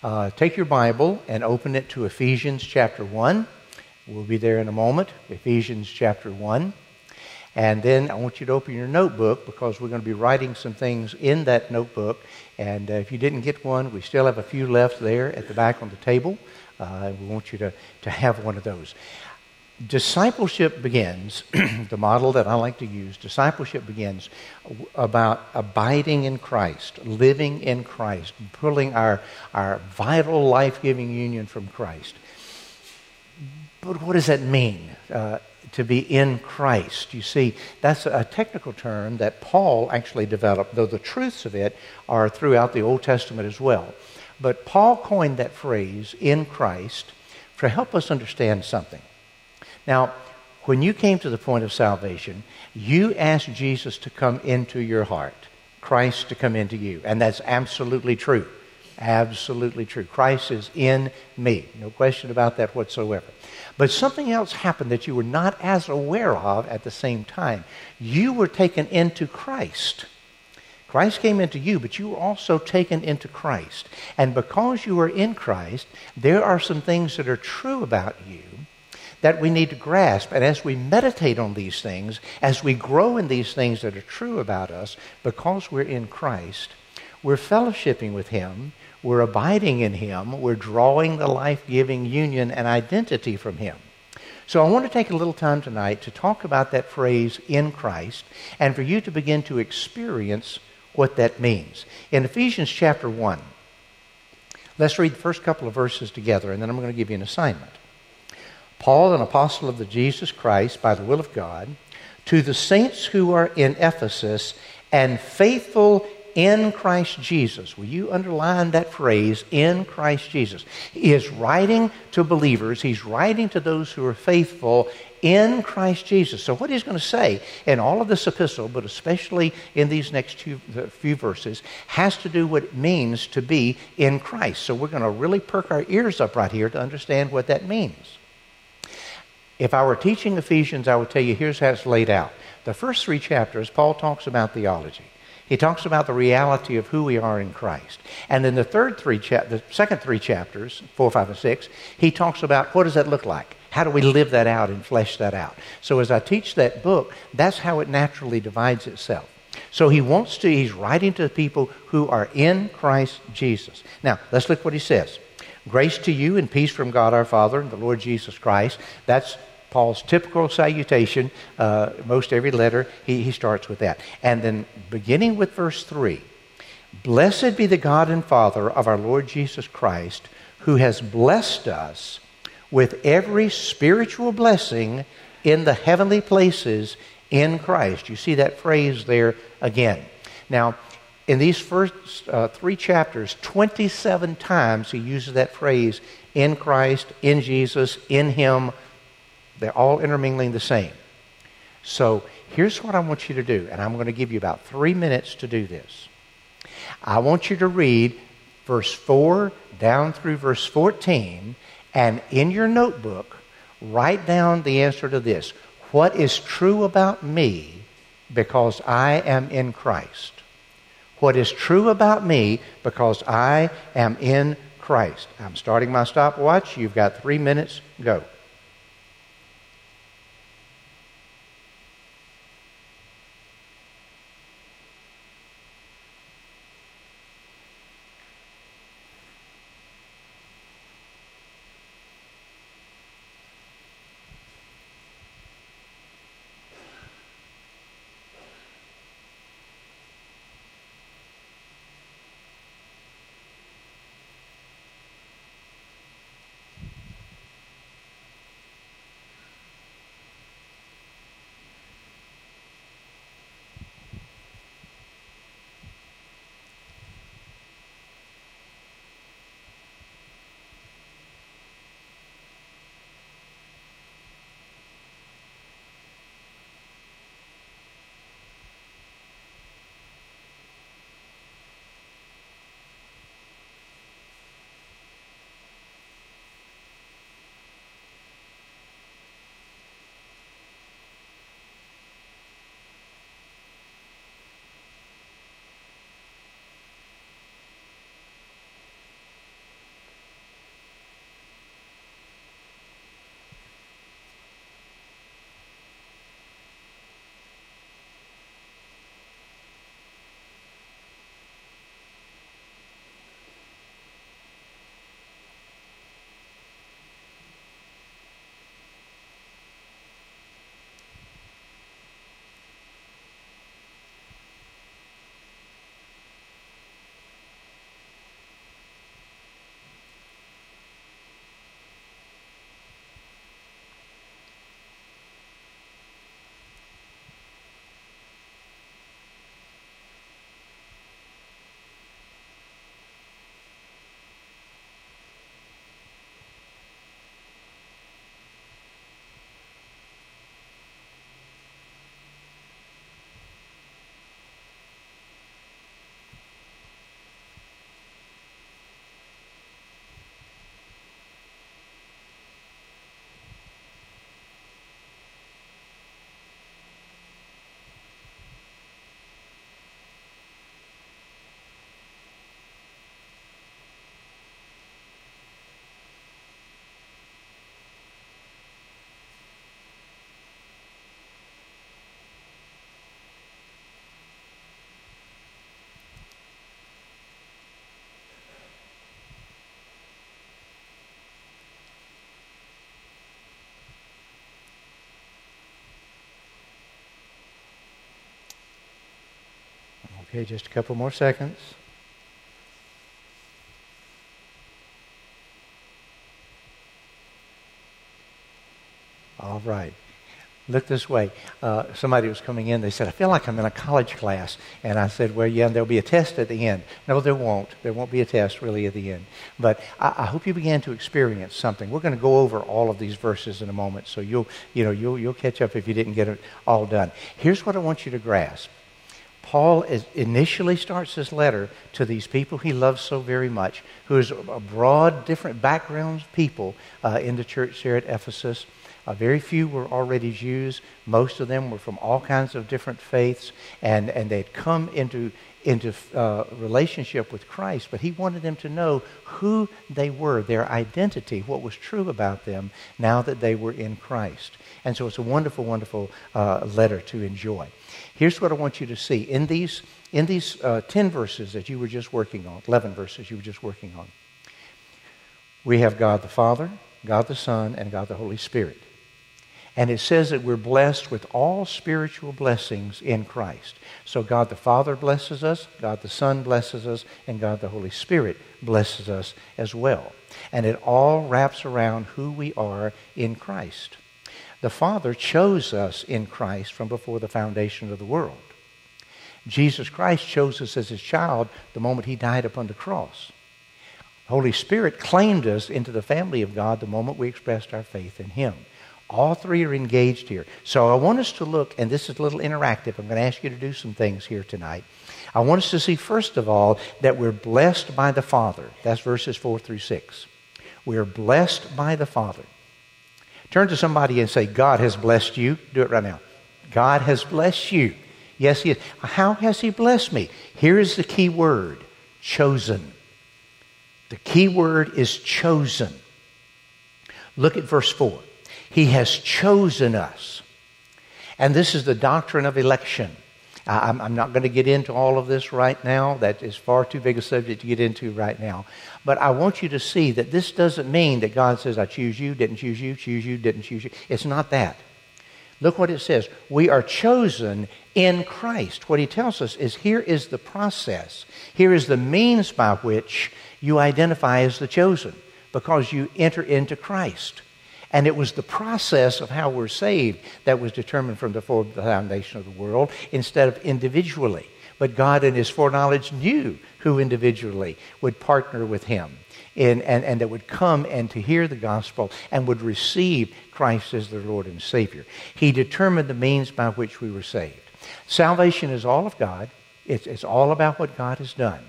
Uh, take your Bible and open it to Ephesians chapter 1. We'll be there in a moment. Ephesians chapter 1. And then I want you to open your notebook because we're going to be writing some things in that notebook. And uh, if you didn't get one, we still have a few left there at the back on the table. Uh, we want you to, to have one of those. Discipleship begins, the model that I like to use, discipleship begins about abiding in Christ, living in Christ, pulling our, our vital life giving union from Christ. But what does that mean? Uh, to be in Christ. You see, that's a technical term that Paul actually developed, though the truths of it are throughout the Old Testament as well. But Paul coined that phrase, in Christ, to help us understand something. Now, when you came to the point of salvation, you asked Jesus to come into your heart, Christ to come into you. And that's absolutely true. Absolutely true. Christ is in me. No question about that whatsoever. But something else happened that you were not as aware of at the same time. You were taken into Christ. Christ came into you, but you were also taken into Christ. And because you are in Christ, there are some things that are true about you that we need to grasp. And as we meditate on these things, as we grow in these things that are true about us, because we're in Christ, we're fellowshipping with Him, we're abiding in Him, we're drawing the life giving union and identity from Him. So I want to take a little time tonight to talk about that phrase in Christ and for you to begin to experience what that means. In Ephesians chapter 1, let's read the first couple of verses together and then I'm going to give you an assignment. Paul, an apostle of the Jesus Christ by the will of God, to the saints who are in Ephesus and faithful in Christ Jesus. Will you underline that phrase, in Christ Jesus? He is writing to believers, he's writing to those who are faithful in Christ Jesus. So, what he's going to say in all of this epistle, but especially in these next two, few verses, has to do what it means to be in Christ. So, we're going to really perk our ears up right here to understand what that means. If I were teaching Ephesians, I would tell you here's how it's laid out. The first three chapters, Paul talks about theology. He talks about the reality of who we are in Christ. And then the third three cha- the second three chapters, four, five, and six, he talks about what does that look like? How do we live that out and flesh that out? So as I teach that book, that's how it naturally divides itself. So he wants to, he's writing to the people who are in Christ Jesus. Now, let's look what he says. Grace to you and peace from God our Father and the Lord Jesus Christ. That's Paul's typical salutation, uh, most every letter, he, he starts with that. And then beginning with verse 3 Blessed be the God and Father of our Lord Jesus Christ, who has blessed us with every spiritual blessing in the heavenly places in Christ. You see that phrase there again. Now, in these first uh, three chapters, 27 times he uses that phrase in Christ, in Jesus, in Him, they're all intermingling the same. So here's what I want you to do, and I'm going to give you about three minutes to do this. I want you to read verse 4 down through verse 14, and in your notebook, write down the answer to this What is true about me because I am in Christ? What is true about me because I am in Christ? I'm starting my stopwatch. You've got three minutes. Go. Okay, just a couple more seconds. All right. Look this way. Uh, somebody was coming in. They said, I feel like I'm in a college class. And I said, Well, yeah, there'll be a test at the end. No, there won't. There won't be a test really at the end. But I, I hope you began to experience something. We're going to go over all of these verses in a moment, so you'll, you know, you'll, you'll catch up if you didn't get it all done. Here's what I want you to grasp. Paul is, initially starts his letter to these people he loves so very much, who is a broad, different backgrounds people uh, in the church there at Ephesus. Uh, very few were already Jews. Most of them were from all kinds of different faiths, and, and they had come into, into uh, relationship with Christ. But he wanted them to know who they were, their identity, what was true about them now that they were in Christ. And so it's a wonderful, wonderful uh, letter to enjoy. Here's what I want you to see. In these, in these uh, 10 verses that you were just working on, 11 verses you were just working on, we have God the Father, God the Son, and God the Holy Spirit. And it says that we're blessed with all spiritual blessings in Christ. So God the Father blesses us, God the Son blesses us, and God the Holy Spirit blesses us as well. And it all wraps around who we are in Christ. The Father chose us in Christ from before the foundation of the world. Jesus Christ chose us as his child the moment he died upon the cross. The Holy Spirit claimed us into the family of God the moment we expressed our faith in him. All three are engaged here. So I want us to look, and this is a little interactive. I'm going to ask you to do some things here tonight. I want us to see, first of all, that we're blessed by the Father. That's verses 4 through 6. We are blessed by the Father. Turn to somebody and say, God has blessed you. Do it right now. God has blessed you. Yes, He has. How has He blessed me? Here is the key word chosen. The key word is chosen. Look at verse 4. He has chosen us. And this is the doctrine of election. I'm, I'm not going to get into all of this right now. That is far too big a subject to get into right now. But I want you to see that this doesn't mean that God says, I choose you, didn't choose you, choose you, didn't choose you. It's not that. Look what it says. We are chosen in Christ. What he tells us is here is the process. Here is the means by which you identify as the chosen because you enter into Christ. And it was the process of how we're saved that was determined from the foundation of the world instead of individually. But God, in His foreknowledge, knew who individually would partner with Him in, and, and that would come and to hear the gospel and would receive Christ as their Lord and Savior. He determined the means by which we were saved. Salvation is all of God, it's, it's all about what God has done.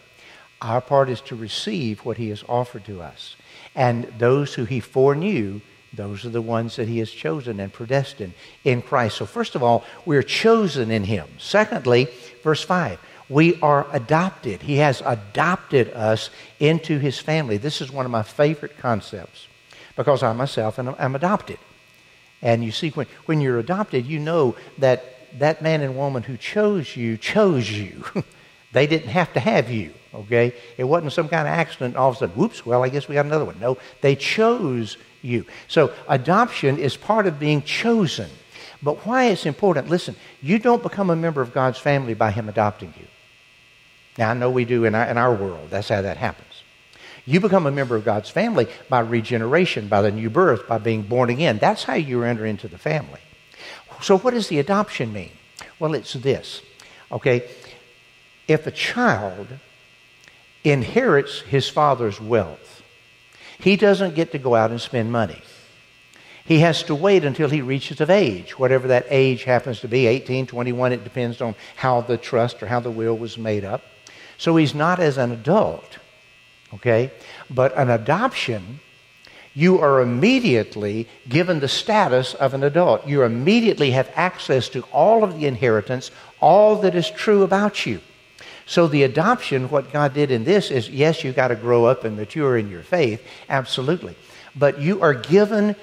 Our part is to receive what He has offered to us. And those who He foreknew, those are the ones that he has chosen and predestined in Christ. So, first of all, we're chosen in him. Secondly, verse 5, we are adopted. He has adopted us into his family. This is one of my favorite concepts because I myself am adopted. And you see, when, when you're adopted, you know that that man and woman who chose you chose you. they didn't have to have you, okay? It wasn't some kind of accident, all of a sudden, whoops, well, I guess we got another one. No, they chose you. So adoption is part of being chosen. But why it's important, listen, you don't become a member of God's family by Him adopting you. Now, I know we do in our, in our world. That's how that happens. You become a member of God's family by regeneration, by the new birth, by being born again. That's how you enter into the family. So, what does the adoption mean? Well, it's this. Okay? If a child inherits his father's wealth, he doesn't get to go out and spend money. He has to wait until he reaches of age, whatever that age happens to be 18, 21, it depends on how the trust or how the will was made up. So he's not as an adult, okay? But an adoption, you are immediately given the status of an adult. You immediately have access to all of the inheritance, all that is true about you. So the adoption, what God did in this is yes, you got to grow up and mature in your faith, absolutely. But you are given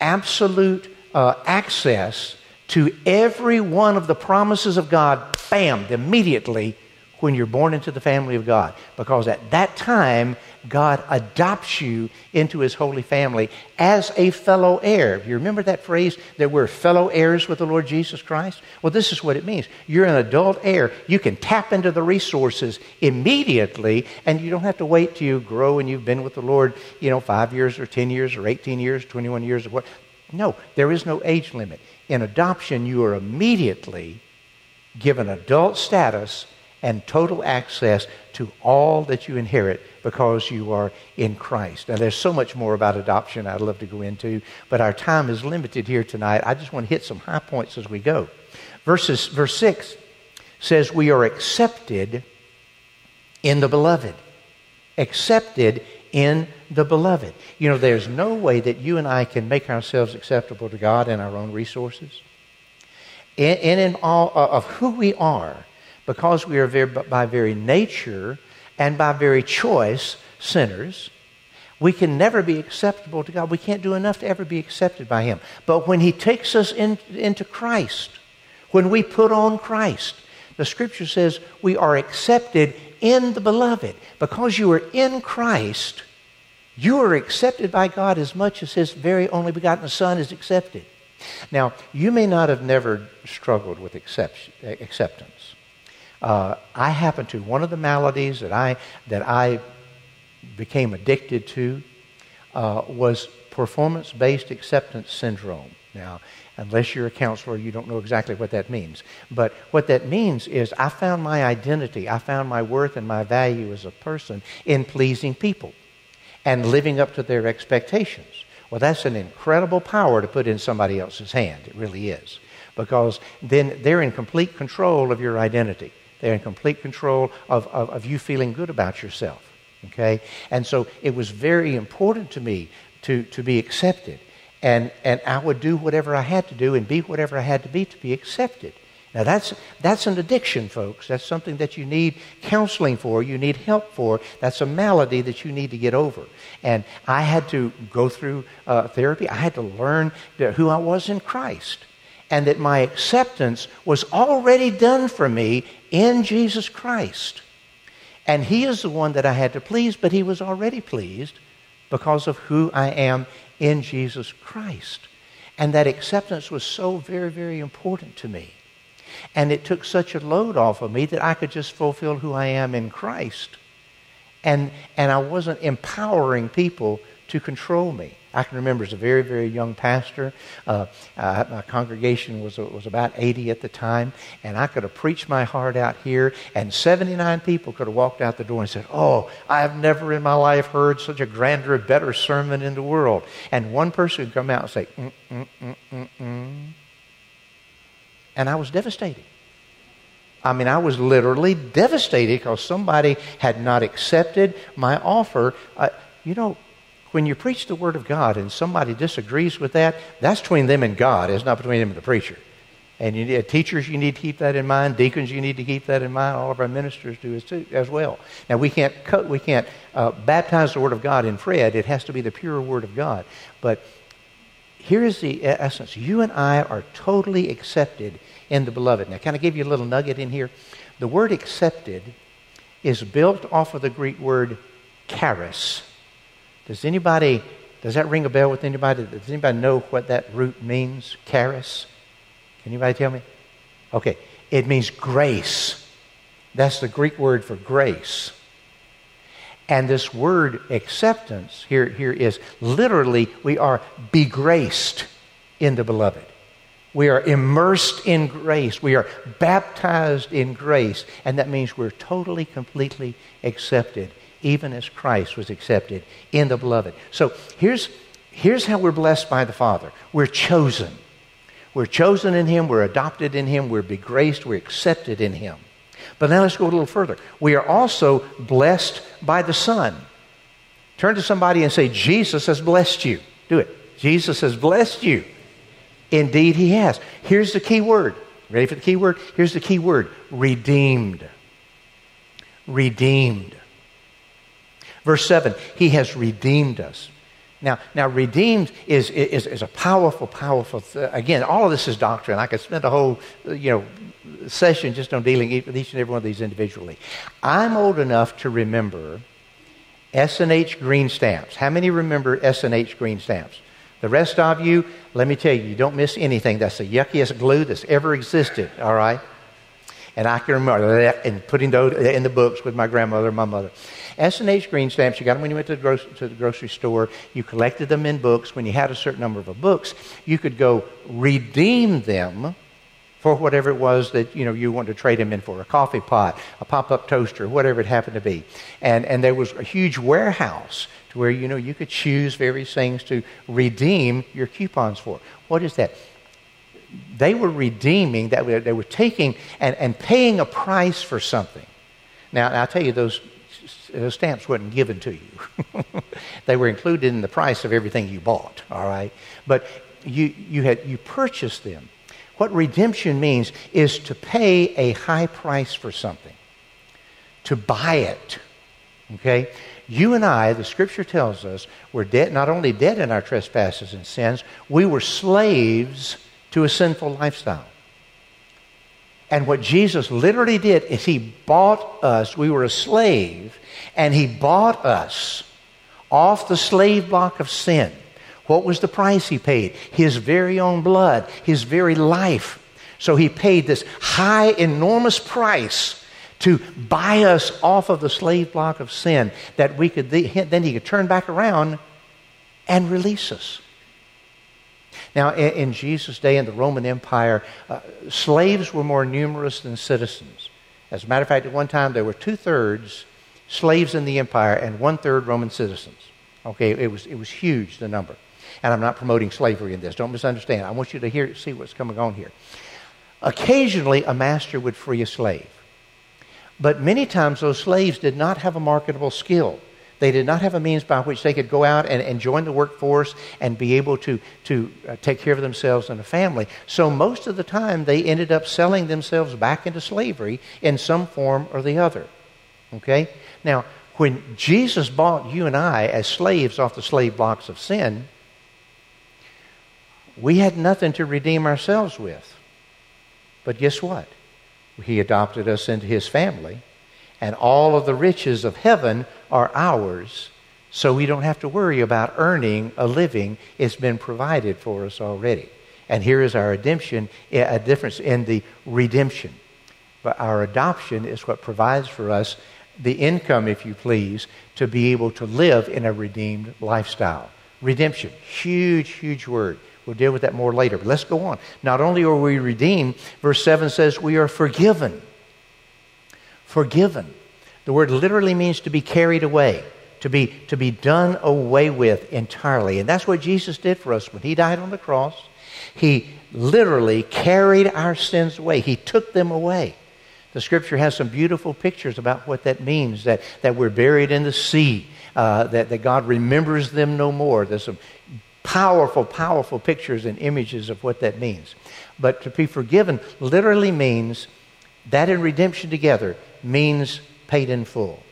absolute uh, access to every one of the promises of God, bam, immediately when you're born into the family of God. Because at that time, God adopts you into his holy family as a fellow heir. You remember that phrase that we're fellow heirs with the Lord Jesus Christ? Well, this is what it means. You're an adult heir. You can tap into the resources immediately, and you don't have to wait till you grow and you've been with the Lord, you know, five years or 10 years or 18 years, 21 years or what. No, there is no age limit. In adoption, you are immediately given adult status and total access to all that you inherit because you are in Christ. Now, there's so much more about adoption I'd love to go into, but our time is limited here tonight. I just want to hit some high points as we go. Verses, verse 6 says, We are accepted in the beloved. Accepted in the beloved. You know, there's no way that you and I can make ourselves acceptable to God in our own resources. And in, in all uh, of who we are, because we are very, by very nature and by very choice sinners, we can never be acceptable to God. We can't do enough to ever be accepted by Him. But when He takes us in, into Christ, when we put on Christ, the Scripture says we are accepted in the beloved. Because you are in Christ, you are accepted by God as much as His very only begotten Son is accepted. Now, you may not have never struggled with acceptance. Uh, I happen to. One of the maladies that I, that I became addicted to uh, was performance based acceptance syndrome. Now, unless you're a counselor, you don't know exactly what that means. But what that means is I found my identity, I found my worth and my value as a person in pleasing people and living up to their expectations. Well, that's an incredible power to put in somebody else's hand. It really is. Because then they're in complete control of your identity. They're in complete control of, of, of you feeling good about yourself. Okay? And so it was very important to me to, to be accepted. And, and I would do whatever I had to do and be whatever I had to be to be accepted. Now, that's, that's an addiction, folks. That's something that you need counseling for, you need help for. That's a malady that you need to get over. And I had to go through uh, therapy. I had to learn who I was in Christ and that my acceptance was already done for me in Jesus Christ. And He is the one that I had to please, but He was already pleased because of who I am in Jesus Christ. And that acceptance was so very, very important to me. And it took such a load off of me that I could just fulfill who I am in Christ. And, and I wasn't empowering people to control me. I can remember as a very, very young pastor, uh, uh, my congregation was, was about 80 at the time, and I could have preached my heart out here, and 79 people could have walked out the door and said, Oh, I have never in my life heard such a grander, better sermon in the world. And one person would come out and say, mm, mm, mm, mm, mm. And I was devastated. I mean, I was literally devastated because somebody had not accepted my offer. Uh, you know, when you preach the Word of God and somebody disagrees with that, that's between them and God. It's not between them and the preacher. And you need, teachers, you need to keep that in mind. Deacons, you need to keep that in mind. All of our ministers do as, too, as well. Now, we can't, cut, we can't uh, baptize the Word of God in Fred. It has to be the pure Word of God. But here is the essence. You and I are totally accepted in the beloved. Now, can I give you a little nugget in here? The word accepted is built off of the Greek word charis. Does anybody, does that ring a bell with anybody? Does anybody know what that root means? Charis? Can anybody tell me? Okay. It means grace. That's the Greek word for grace. And this word acceptance here, here is literally we are begraced in the beloved. We are immersed in grace. We are baptized in grace. And that means we're totally, completely accepted even as Christ was accepted in the beloved. So here's, here's how we're blessed by the Father we're chosen. We're chosen in Him, we're adopted in Him, we're begraced, we're accepted in Him. But now let's go a little further. We are also blessed by the Son. Turn to somebody and say, Jesus has blessed you. Do it. Jesus has blessed you. Indeed, He has. Here's the key word. Ready for the key word? Here's the key word redeemed. Redeemed. Verse 7, He has redeemed us. Now, now redeemed is, is, is a powerful, powerful, th- again, all of this is doctrine. I could spend a whole, you know, session just on dealing with each and every one of these individually. I'm old enough to remember S&H green stamps. How many remember S&H green stamps? The rest of you, let me tell you, you don't miss anything. That's the yuckiest glue that's ever existed, all right? And I can remember that and putting those in the books with my grandmother and my mother. S&H green stamps, you got them when you went to the, gro- to the grocery store. You collected them in books. When you had a certain number of books, you could go redeem them for whatever it was that you know you wanted to trade them in for a coffee pot a pop-up toaster whatever it happened to be and and there was a huge warehouse to where you know you could choose various things to redeem your coupons for what is that they were redeeming that they were taking and, and paying a price for something now i'll tell you those those stamps weren't given to you they were included in the price of everything you bought all right but you, you had you purchased them what redemption means is to pay a high price for something, to buy it. Okay? You and I, the scripture tells us, were dead, not only dead in our trespasses and sins, we were slaves to a sinful lifestyle. And what Jesus literally did is he bought us, we were a slave, and he bought us off the slave block of sin. What was the price he paid? His very own blood, his very life. So he paid this high, enormous price to buy us off of the slave block of sin that we could then he could turn back around and release us. Now, in, Jesus' day in the Roman Empire, uh, slaves were more numerous than citizens. As a matter of fact, at one time there were two thirds slaves in the empire and one third Roman citizens. Okay, it was, it was huge, the number. And I'm not promoting slavery in this. Don't misunderstand. I want you to hear, see what's coming on here. Occasionally, a master would free a slave. But many times, those slaves did not have a marketable skill. They did not have a means by which they could go out and, and join the workforce and be able to, to uh, take care of themselves and a family. So, most of the time, they ended up selling themselves back into slavery in some form or the other. Okay? Now, when Jesus bought you and I as slaves off the slave blocks of sin, we had nothing to redeem ourselves with. But guess what? He adopted us into his family, and all of the riches of heaven are ours, so we don't have to worry about earning a living. It's been provided for us already. And here is our redemption, eh, a difference in the redemption. But our adoption is what provides for us the income, if you please, to be able to live in a redeemed lifestyle. Redemption, huge, huge word. We'll deal with that more later. But let's go on. Not only are we redeemed, verse 7 says we are forgiven. Forgiven. The word literally means to be carried away, to be, to be done away with entirely. And that's what Jesus did for us when He died on the cross. He literally carried our sins away, He took them away. The scripture has some beautiful pictures about what that means that, that we're buried in the sea, uh, that, that God remembers them no more. There's some powerful, powerful pictures and images of what that means. But to be forgiven literally means that in redemption together means paid in full.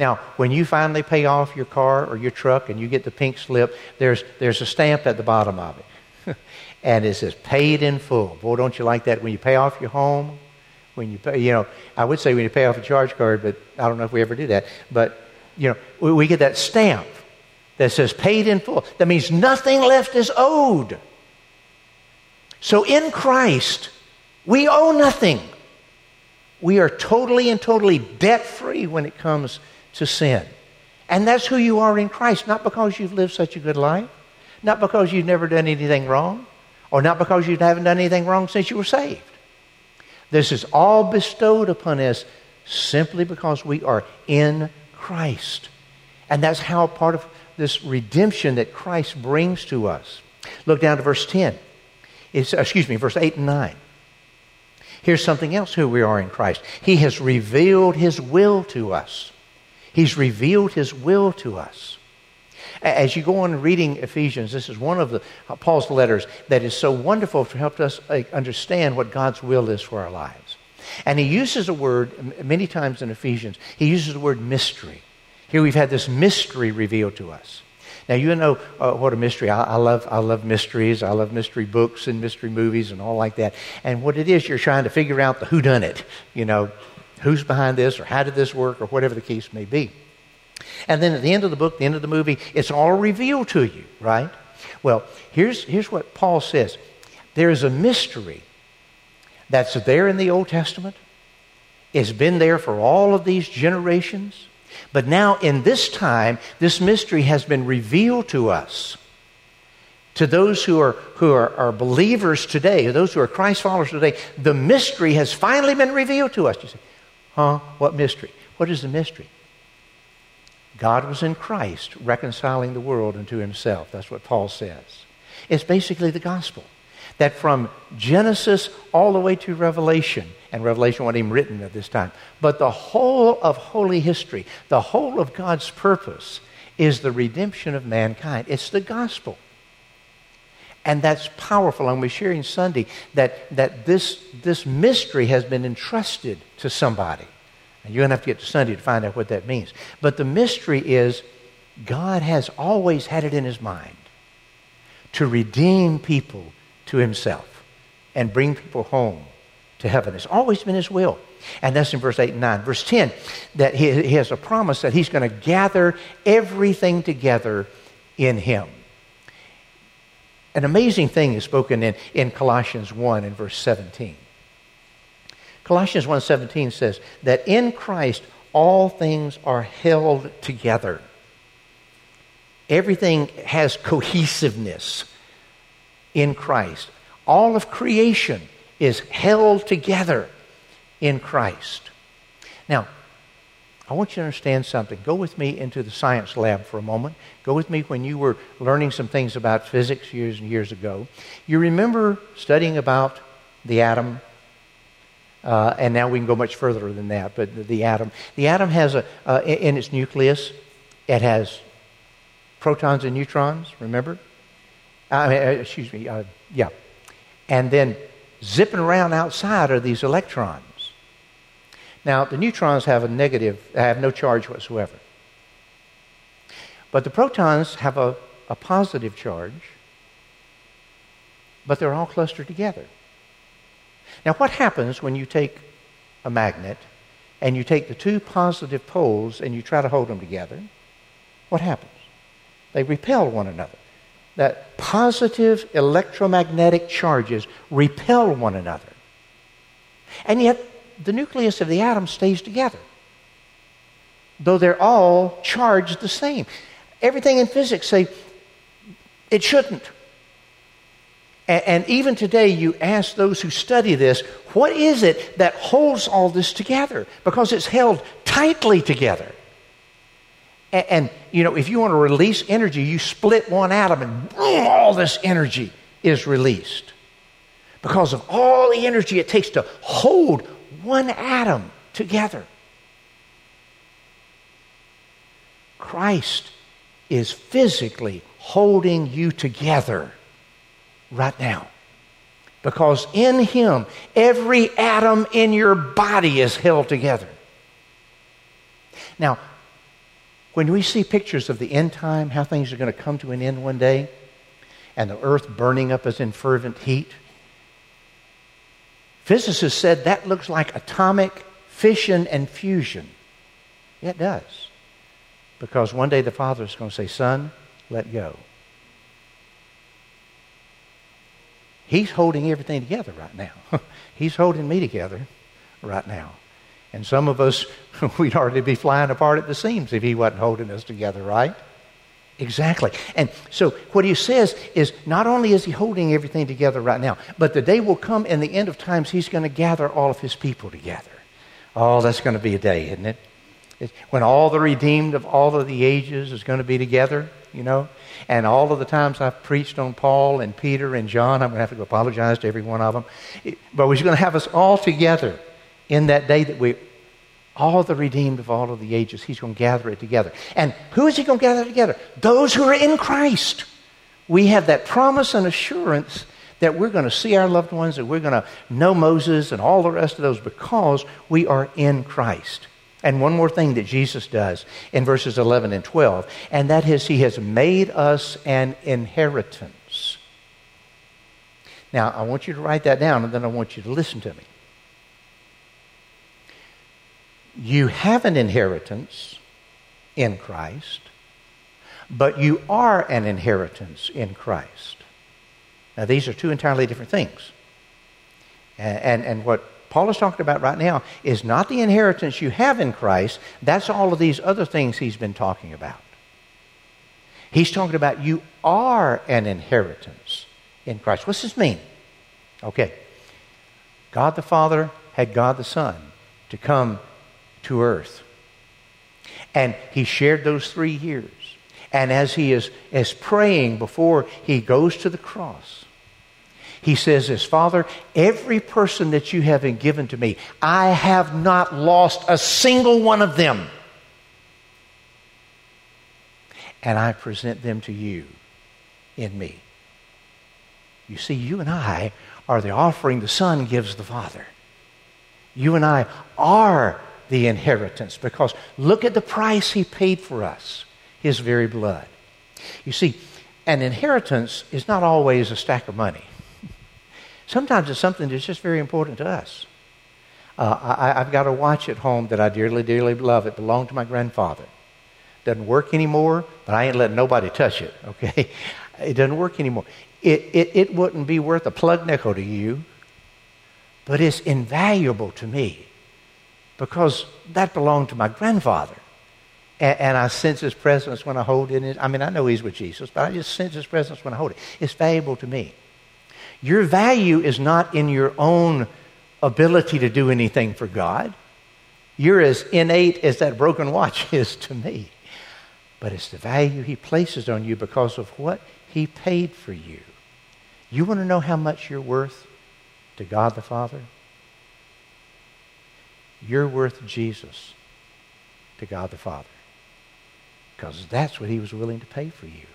Now, when you finally pay off your car or your truck and you get the pink slip, there's, there's a stamp at the bottom of it. and it says paid in full. Boy, don't you like that when you pay off your home? When you pay, you know, I would say when you pay off a charge card, but I don't know if we ever do that. But, you know, we, we get that stamp that says paid in full. That means nothing left is owed. So in Christ, we owe nothing. We are totally and totally debt free when it comes to sin. And that's who you are in Christ, not because you've lived such a good life, not because you've never done anything wrong, or not because you haven't done anything wrong since you were saved. This is all bestowed upon us simply because we are in Christ. And that's how part of this redemption that Christ brings to us. Look down to verse 10. It's, excuse me, verse 8 and 9. Here's something else who we are in Christ. He has revealed His will to us. He's revealed His will to us. As you go on reading Ephesians, this is one of the, uh, Paul's letters that is so wonderful to help us uh, understand what God's will is for our lives. And he uses a word many times in Ephesians. He uses the word mystery. Here we've had this mystery revealed to us. Now you know uh, what a mystery. I, I, love I love mysteries. I love mystery books and mystery movies and all like that. And what it is, you're trying to figure out the who done it. You know, who's behind this or how did this work or whatever the case may be. And then at the end of the book, the end of the movie, it's all revealed to you, right? Well, here's, here's what Paul says there is a mystery that's there in the Old Testament, it's been there for all of these generations. But now, in this time, this mystery has been revealed to us. To those who are, who are, are believers today, those who are Christ followers today, the mystery has finally been revealed to us. You say, huh? What mystery? What is the mystery? God was in Christ reconciling the world unto himself. That's what Paul says. It's basically the gospel. That from Genesis all the way to Revelation, and Revelation wasn't even written at this time, but the whole of holy history, the whole of God's purpose is the redemption of mankind. It's the gospel. And that's powerful. I'm sharing Sunday that, that this, this mystery has been entrusted to somebody. And you're going to have to get to Sunday to find out what that means. But the mystery is God has always had it in his mind to redeem people to himself and bring people home to heaven. It's always been his will. And that's in verse 8 and 9. Verse 10, that he, he has a promise that he's going to gather everything together in him. An amazing thing is spoken in, in Colossians 1 and verse 17. Colossians 1:17 says that in Christ all things are held together. Everything has cohesiveness in Christ. All of creation is held together in Christ. Now, I want you to understand something. Go with me into the science lab for a moment. Go with me when you were learning some things about physics years and years ago. You remember studying about the atom uh, and now we can go much further than that. But the, the atom, the atom has a uh, in, its nucleus, it has protons and neutrons. Remember? Uh, uh excuse me. Uh, yeah, and then zipping around outside are these electrons. Now the neutrons have a negative, have no charge whatsoever. But the protons have a, a positive charge, but they're all clustered together. Now, what happens when you take a magnet and you take the two positive poles and you try to hold them together? What happens? They repel one another. That positive electromagnetic charges repel one another. And yet, the nucleus of the atom stays together, though they're all charged the same. Everything in physics say it shouldn't. And, and even today, you ask those who study this, what is it that holds all this together? Because it's held tightly together. And, and, you know, if you want to release energy, you split one atom and boom, all this energy is released. Because of all the energy it takes to hold one atom together. Christ is physically holding you together right now. Because in Him, every atom in your body is held together. Now, when we see pictures of the end time, how things are going to come to an end one day, and the earth burning up as in fervent heat, physicists said that looks like atomic fission and fusion. It does. Because one day the Father is going to say, Son, let go. He's holding everything together right now. He's holding me together right now. And some of us, we'd already be flying apart at the seams if He wasn't holding us together, right? Exactly. And so what he says is not only is he holding everything together right now, but the day will come in the end of times he's going to gather all of his people together. Oh, that's going to be a day, isn't it? It's when all the redeemed of all of the ages is going to be together, you know. And all of the times I've preached on Paul and Peter and John, I'm going to have to apologize to every one of them. But he's going to have us all together in that day that we, all the redeemed of all of the ages, he's going to gather it together. And who is he going to gather together? Those who are in Christ. We have that promise and assurance that we're going to see our loved ones, that we're going to know Moses and all the rest of those because we are in Christ. And one more thing that Jesus does in verses 11 and 12, and that is he has made us an inheritance. Now, I want you to write that down and then I want you to listen to me. You have an inheritance in Christ, but you are an inheritance in Christ. Now, these are two entirely different things. And, and, and, what Paul is talking about right now is not the inheritance you have in Christ, that's all of these other things he's been talking about. He's talking about you are an inheritance in Christ. What's this mean? Okay. God the Father had God the Son to come to earth. And he shared those three years. And as he is, is praying before he goes to the cross, he says this Father, every person that you have given to me, I have not lost a single one of them. And I present them to you in me. You see, you and I are the offering the Son gives the Father. You and I are the inheritance because look at the price He paid for us His very blood. You see, an inheritance is not always a stack of money. Sometimes it's something that's just very important to us. Uh, I, have got a watch at home that I dearly, dearly love. It belonged to my grandfather. Doesn't work anymore, but I ain't letting nobody touch it, okay? It doesn't work anymore. It, it, it wouldn't be worth a plug nickel to you, but it's invaluable to me because that belonged to my grandfather. And, and, I sense his presence when I hold it. I mean, I know he's with Jesus, but I just sense his presence when I hold it. It's valuable to me. Your value is not in your own ability to do anything for God. You're as innate as that broken watch is to me. But it's the value he places on you because of what he paid for you. You want to know how much you're worth to God the Father? You're worth Jesus to God the Father. Because that's what he was willing to pay for you.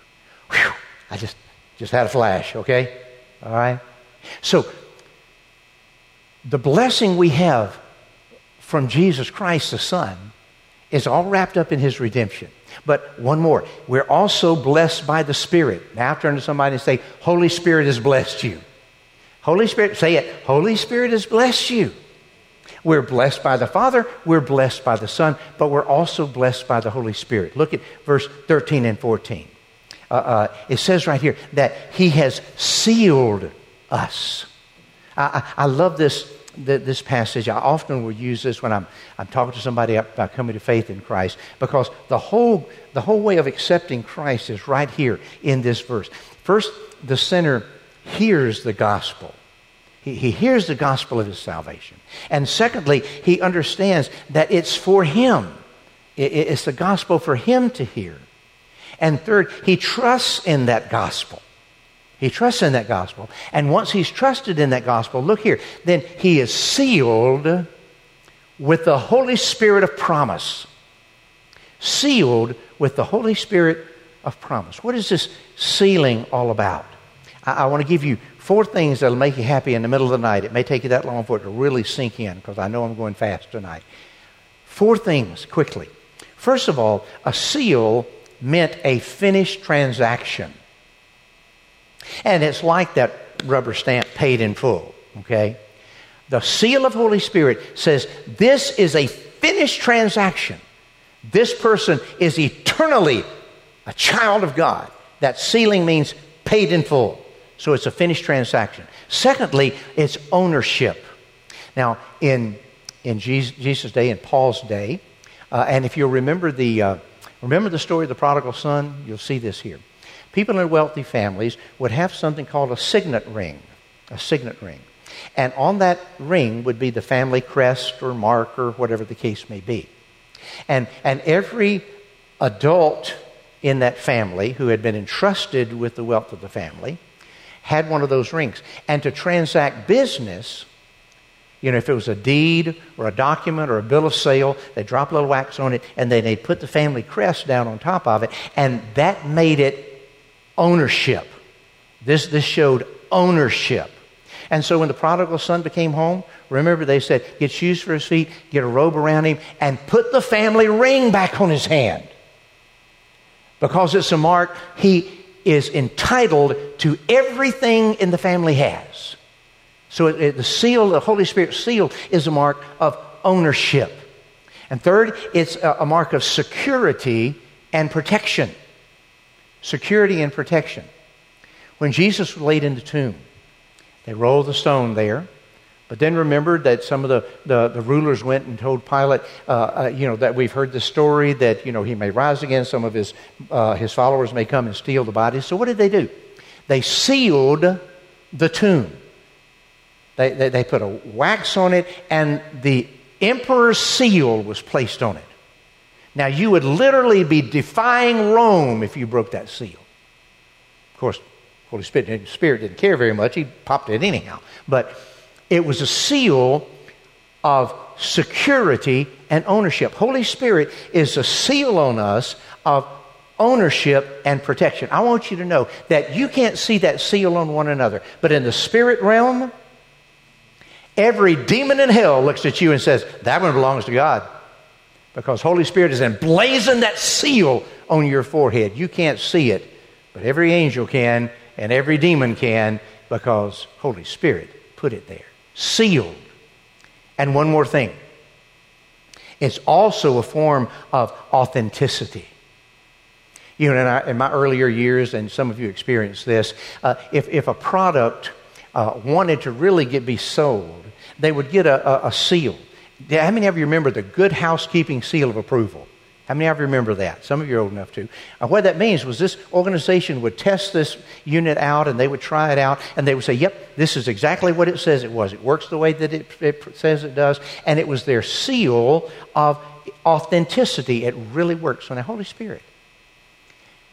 Whew, I just, just had a flash, okay? All right? So, the blessing we have from Jesus Christ the Son is all wrapped up in his redemption. But one more. We're also blessed by the Spirit. Now turn to somebody and say, Holy Spirit has blessed you. Holy Spirit, say it. Holy Spirit has blessed you. We're blessed by the Father, we're blessed by the Son, but we're also blessed by the Holy Spirit. Look at verse 13 and 14. Uh, uh, it says right here that He has sealed us. I, I, I love this the, this passage. I often will use this when I'm, I'm talking to somebody about coming to faith in Christ because the whole, the whole way of accepting Christ is right here in this verse. First, the sinner hears the gospel. He, he hears the gospel of his salvation. And secondly, he understands that it's for him. It, it's the gospel for him to hear. And third, he trusts in that gospel. He trusts in that gospel. And once he's trusted in that gospel, look here, then he is sealed with the Holy Spirit of promise. Sealed with the Holy Spirit of promise. What is this sealing all about? I, I want to give you four things that'll make you happy in the middle of the night. It may take you that long for it to really sink in because I know I'm going fast tonight. Four things quickly. First of all, a seal meant a finished transaction. And it's like that rubber stamp paid in full, okay? The seal of Holy Spirit says this is a finished transaction. This person is eternally a child of God. That sealing means paid in full. So it's a finished transaction. Secondly, it's ownership. Now, in, in Jesus' day, in Paul's day, uh, and if you'll remember the, uh, remember the story of the prodigal son, you'll see this here people in wealthy families would have something called a signet ring, a signet ring. And on that ring would be the family crest or mark or whatever the case may be. And, and every adult in that family who had been entrusted with the wealth of the family had one of those rings. And to transact business, you know, if it was a deed or a document or a bill of sale, they drop a little wax on it and then they put the family crest down on top of it, and that made it ownership. This, this showed ownership. And so when the prodigal son became home, remember they said, get shoes for his feet, get a robe around him, and put the family ring back on his hand. Because it's a mark, he is entitled to everything in the family has. So it, it, the seal, the Holy Spirit seal, is a mark of ownership. And third, it's a, a mark of security and protection. Security and protection. When Jesus was laid in the tomb, they rolled the stone there. But then remembered that some of the, the, the rulers went and told Pilate, uh, uh, you know, that we've heard the story that, you know, he may rise again. Some of his, uh, his followers may come and steal the body. So what did they do? They sealed the tomb. They, they, they put a wax on it, and the emperor's seal was placed on it. Now, you would literally be defying Rome if you broke that seal. Of course, Holy Spirit, Spirit didn't care very much. He popped it anyhow. But it was a seal of security and ownership. Holy Spirit is a seal on us of ownership and protection. I want you to know that you can't see that seal on one another, but in the spirit realm, every demon in hell looks at you and says, That one belongs to God. Because Holy Spirit is emblazoned that seal on your forehead. You can't see it, but every angel can and every demon can because Holy Spirit put it there. Sealed. And one more thing. It's also a form of authenticity. You know, in, in my earlier years, and some of you experienced this, uh, if, if a product uh, wanted to really get be sold, they would get a, a, a seal. How many of you remember the good housekeeping seal of approval? How many of you remember that? Some of you are old enough to. What that means was this organization would test this unit out and they would try it out and they would say, yep, this is exactly what it says it was. It works the way that it, it says it does. And it was their seal of authenticity. It really works. So now, Holy Spirit,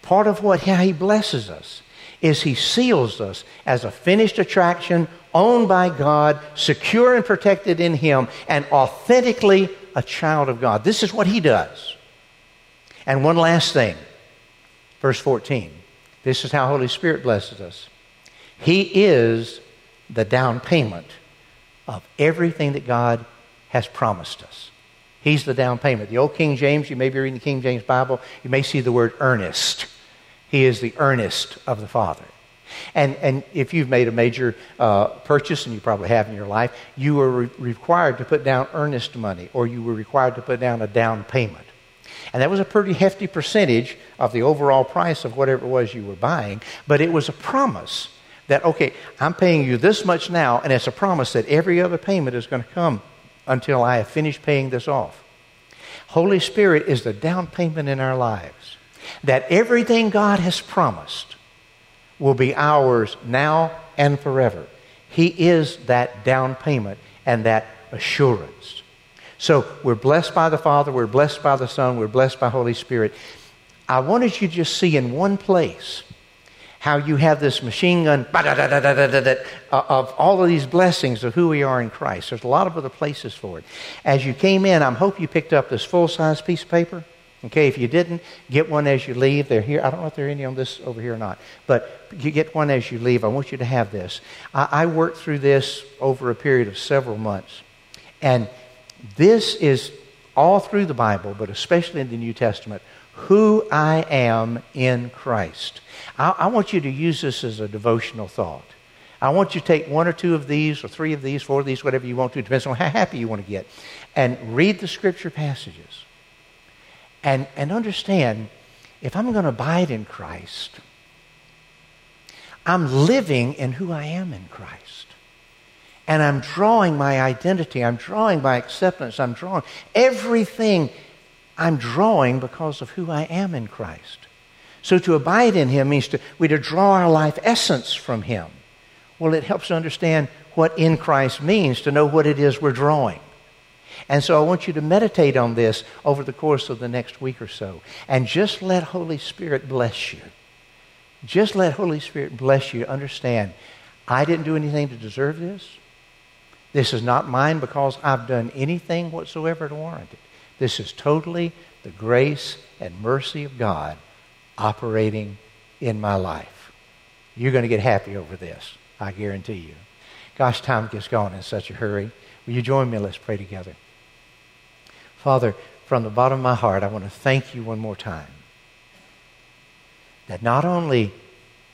part of what how He blesses us is He seals us as a finished attraction, owned by God, secure and protected in Him, and authentically a child of God. This is what He does. And one last thing, verse 14. This is how Holy Spirit blesses us. He is the down payment of everything that God has promised us. He's the down payment. The old King James, you may be reading the King James Bible, you may see the word earnest. He is the earnest of the Father. And, and if you've made a major uh, purchase, and you probably have in your life, you were re- required to put down earnest money or you were required to put down a down payment. And that was a pretty hefty percentage of the overall price of whatever it was you were buying, but it was a promise that, okay, I'm paying you this much now, and it's a promise that every other payment is going to come until I have finished paying this off. Holy Spirit is the down payment in our lives. That everything God has promised will be ours now and forever. He is that down payment and that assurance. So we're blessed by the Father, we're blessed by the Son, we're blessed by Holy Spirit. I wanted you to just see in one place how you have this machine gun uh, of all of these blessings of who we are in Christ. There's a lot of other places for it. As you came in, I hope you picked up this full size piece of paper. Okay, if you didn't, get one as you leave. They're here. I don't know if there are any on this over here or not, but you get one as you leave. I want you to have this. I, I worked through this over a period of several months. And this is all through the Bible, but especially in the New Testament, who I am in Christ. I, I, want you to use this as a devotional thought. I want you to take one or two of these, or three of these, four of these, whatever you want to, depends on how happy you want to get, and read the scripture passages. And, and understand if I'm going to abide in Christ, I'm living in who I am in Christ. And I'm drawing my identity, I'm drawing my acceptance, I'm drawing everything I'm drawing because of who I am in Christ. So to abide in Him means to, we to draw our life essence from Him. Well, it helps to understand what in Christ means, to know what it is we're drawing. And so I want you to meditate on this over the course of the next week or so. And just let Holy Spirit bless you. Just let Holy Spirit bless you understand I didn't do anything to deserve this. This is not mine because I've done anything whatsoever to warrant it. This is totally the grace and mercy of God operating in my life. You're going to get happy over this, I guarantee you. Gosh, time gets gone in such a hurry. Will you join me? Let's pray together. Father, from the bottom of my heart, I want to thank you one more time that not only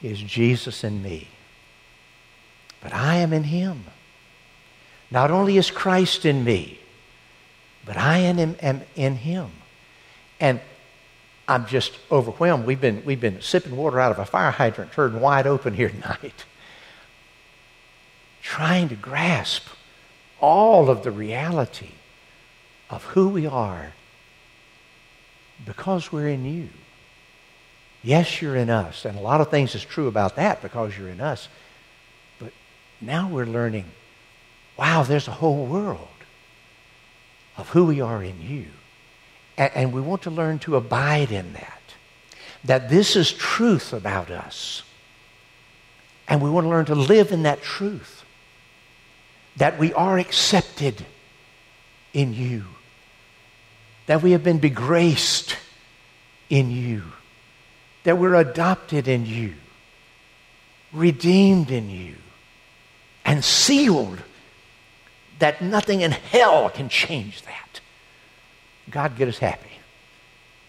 is Jesus in me, but I am in him. Not only is Christ in me, but I am, am in him. And I'm just overwhelmed. We've been, we've been sipping water out of a fire hydrant turned wide open here tonight, trying to grasp all of the reality of who we are because we're in you. Yes, you're in us. And a lot of things is true about that because you're in us. But now we're learning wow, there's a whole world of who we are in you. And, and we want to learn to abide in that. That this is truth about us. And we want to learn to live in that truth. That we are accepted in you. That we have been begraced in you that we're adopted in you, redeemed in you, and sealed that nothing in hell can change that. God, get us happy.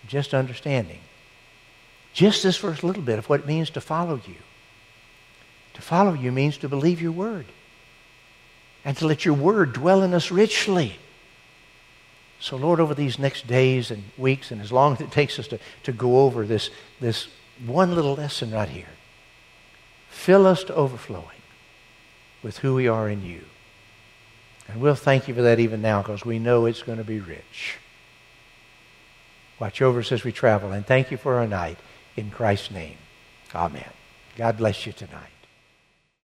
Just understanding. Just this first little bit of what it means to follow you. To follow you means to believe your word and to let your word dwell in us richly. So, Lord, over these next days and weeks, and as long as it takes us to, to go over this, this one little lesson right here, fill us to overflowing with who we are in you. And we'll thank you for that even now because we know it's going to be rich. Watch over us as we travel. And thank you for our night. In Christ's name, amen. God bless you tonight.